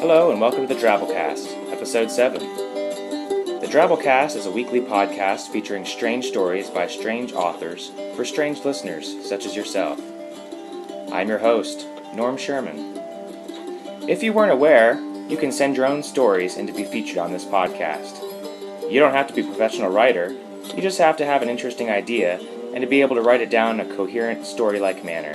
Hello and welcome to the Drabblecast, Episode 7. The Drabblecast is a weekly podcast featuring strange stories by strange authors for strange listeners such as yourself. I'm your host, Norm Sherman. If you weren't aware, you can send your own stories in to be featured on this podcast. You don't have to be a professional writer, you just have to have an interesting idea and to be able to write it down in a coherent, story like manner.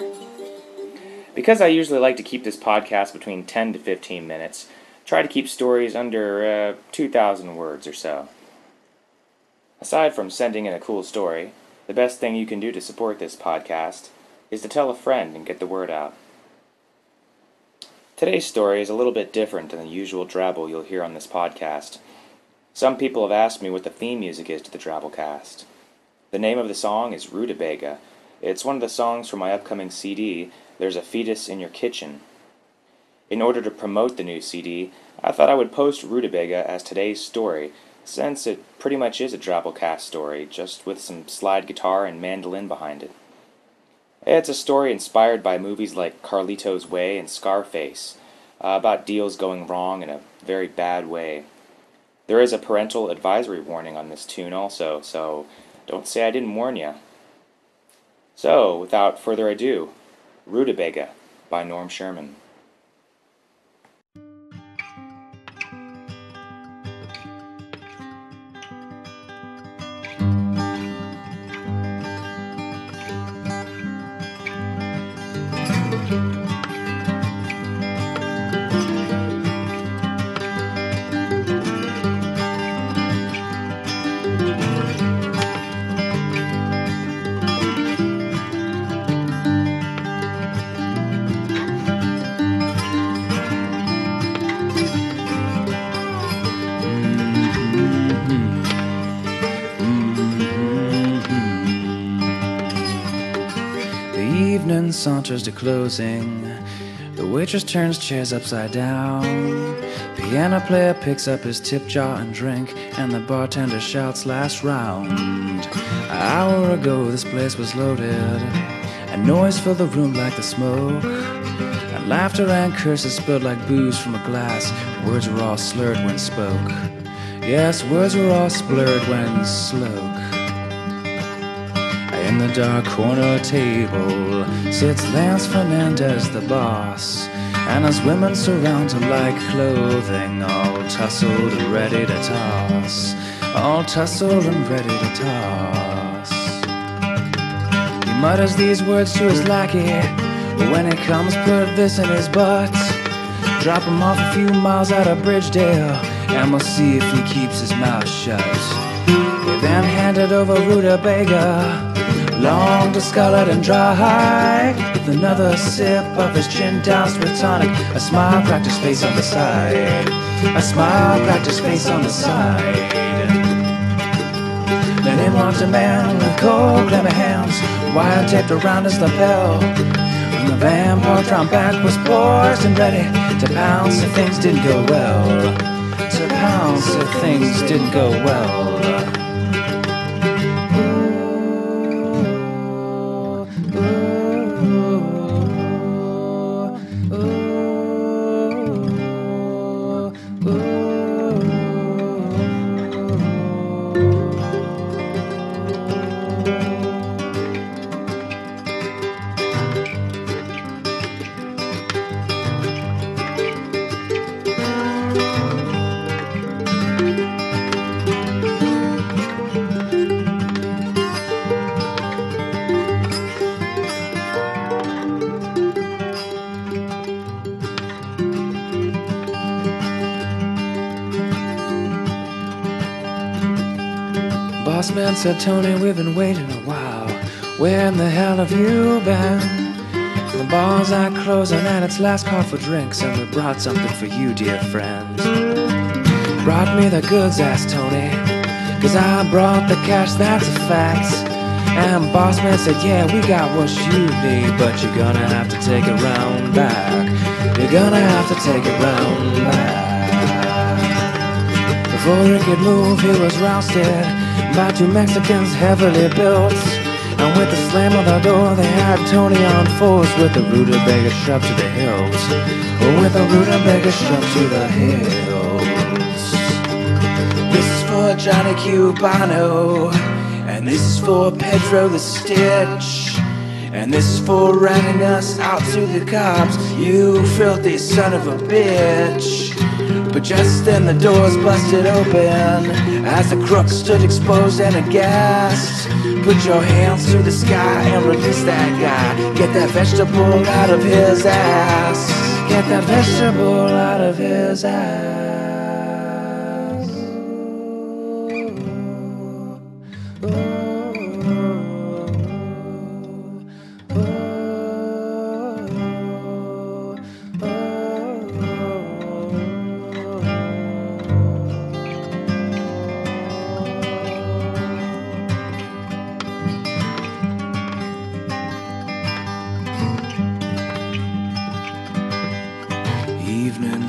Because I usually like to keep this podcast between 10 to 15 minutes, try to keep stories under uh, 2,000 words or so. Aside from sending in a cool story, the best thing you can do to support this podcast is to tell a friend and get the word out. Today's story is a little bit different than the usual drabble you'll hear on this podcast. Some people have asked me what the theme music is to the Drabblecast. The name of the song is Rutabaga. It's one of the songs from my upcoming CD, There's a Fetus in Your Kitchen. In order to promote the new CD, I thought I would post Rutabaga as today's story, since it pretty much is a Drabblecast story, just with some slide guitar and mandolin behind it. It's a story inspired by movies like Carlito's Way and Scarface, uh, about deals going wrong in a very bad way. There is a parental advisory warning on this tune also, so don't say I didn't warn you. So, without further ado, Rutabaga by Norm Sherman. Saunters to closing. The waitress turns chairs upside down. Piano player picks up his tip jar and drink, and the bartender shouts last round. An hour ago, this place was loaded, A noise filled the room like the smoke. And laughter and curses spilled like booze from a glass. Words were all slurred when spoke. Yes, words were all blurred when sloke. The dark corner table sits Lance Fernandez, the boss. And his women surround him like clothing, all tussled and ready to toss. All tussled and ready to toss. He mutters these words to his lackey. But when it comes, put this in his butt. Drop him off a few miles out of Bridgedale, and we'll see if he keeps his mouth shut. He then handed over Rutabaga. Long discolored and dry, with another sip of his gin doused with tonic. A smile his face on the side. A smile his face on the side. Then in walked a man with cold, clammy hands, wire taped around his lapel. When the vampire round back was poised and ready to pounce if things didn't go well. To pounce if things didn't go well. Boss man said, Tony, we've been waiting a while. Where in the hell have you been? The bars are closing and it's last call for drinks, and we brought something for you, dear friend. Brought me the goods, asked Tony. Cause I brought the cash, that's a fact. And boss man said, Yeah, we got what you need, but you're gonna have to take it round back. You're gonna have to take it round back. Before he could move, he was rousted by two Mexicans heavily built. And with the slam of the door, they had Tony on force with the rutabaga shoved to the hilt. With the rutabaga shoved to the hilt. This is for Johnny Cubano, and this is for Pedro the Stitch. And this is for running us out to the cops, you filthy son of a bitch. But just then the doors busted open as the crook stood exposed and aghast. Put your hands to the sky and release that guy. Get that vegetable out of his ass. Get that vegetable out of his ass.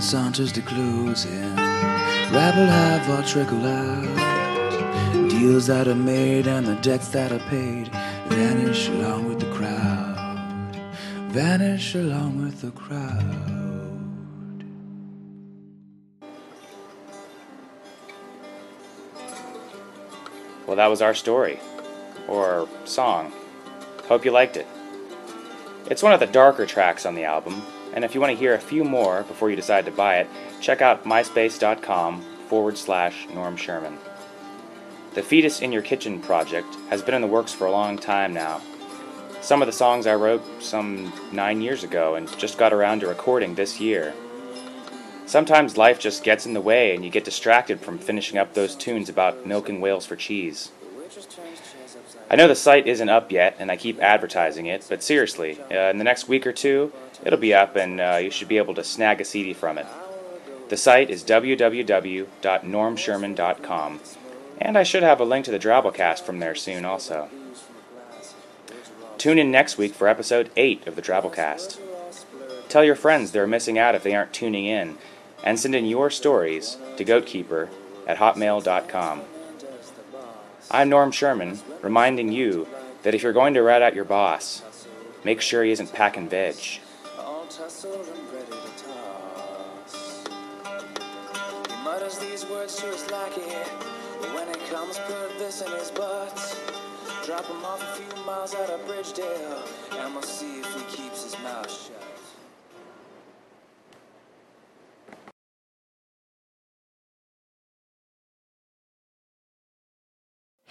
Evening saunters to closing. Rabble have all trickle out. Deals that are made and the debts that are paid vanish along with the crowd. Vanish along with the crowd. Well, that was our story. Or song. Hope you liked it. It's one of the darker tracks on the album, and if you want to hear a few more before you decide to buy it, check out myspace.com forward slash Norm Sherman. The Fetus in Your Kitchen project has been in the works for a long time now. Some of the songs I wrote some nine years ago and just got around to recording this year. Sometimes life just gets in the way and you get distracted from finishing up those tunes about milking whales for cheese. I know the site isn't up yet and I keep advertising it, but seriously, uh, in the next week or two, it'll be up and uh, you should be able to snag a CD from it. The site is www.normsherman.com, and I should have a link to the Drabblecast from there soon also. Tune in next week for episode 8 of the Drabblecast. Tell your friends they're missing out if they aren't tuning in, and send in your stories to goatkeeper at hotmail.com. I'm Norm Sherman, reminding you that if you're going to rat out your boss, make sure he isn't packing veg. mutters these words to his lackey. When it comes, put this in his butt. Drop him off a few miles out of Bridgedale, and we'll see if he keeps his mouth shut.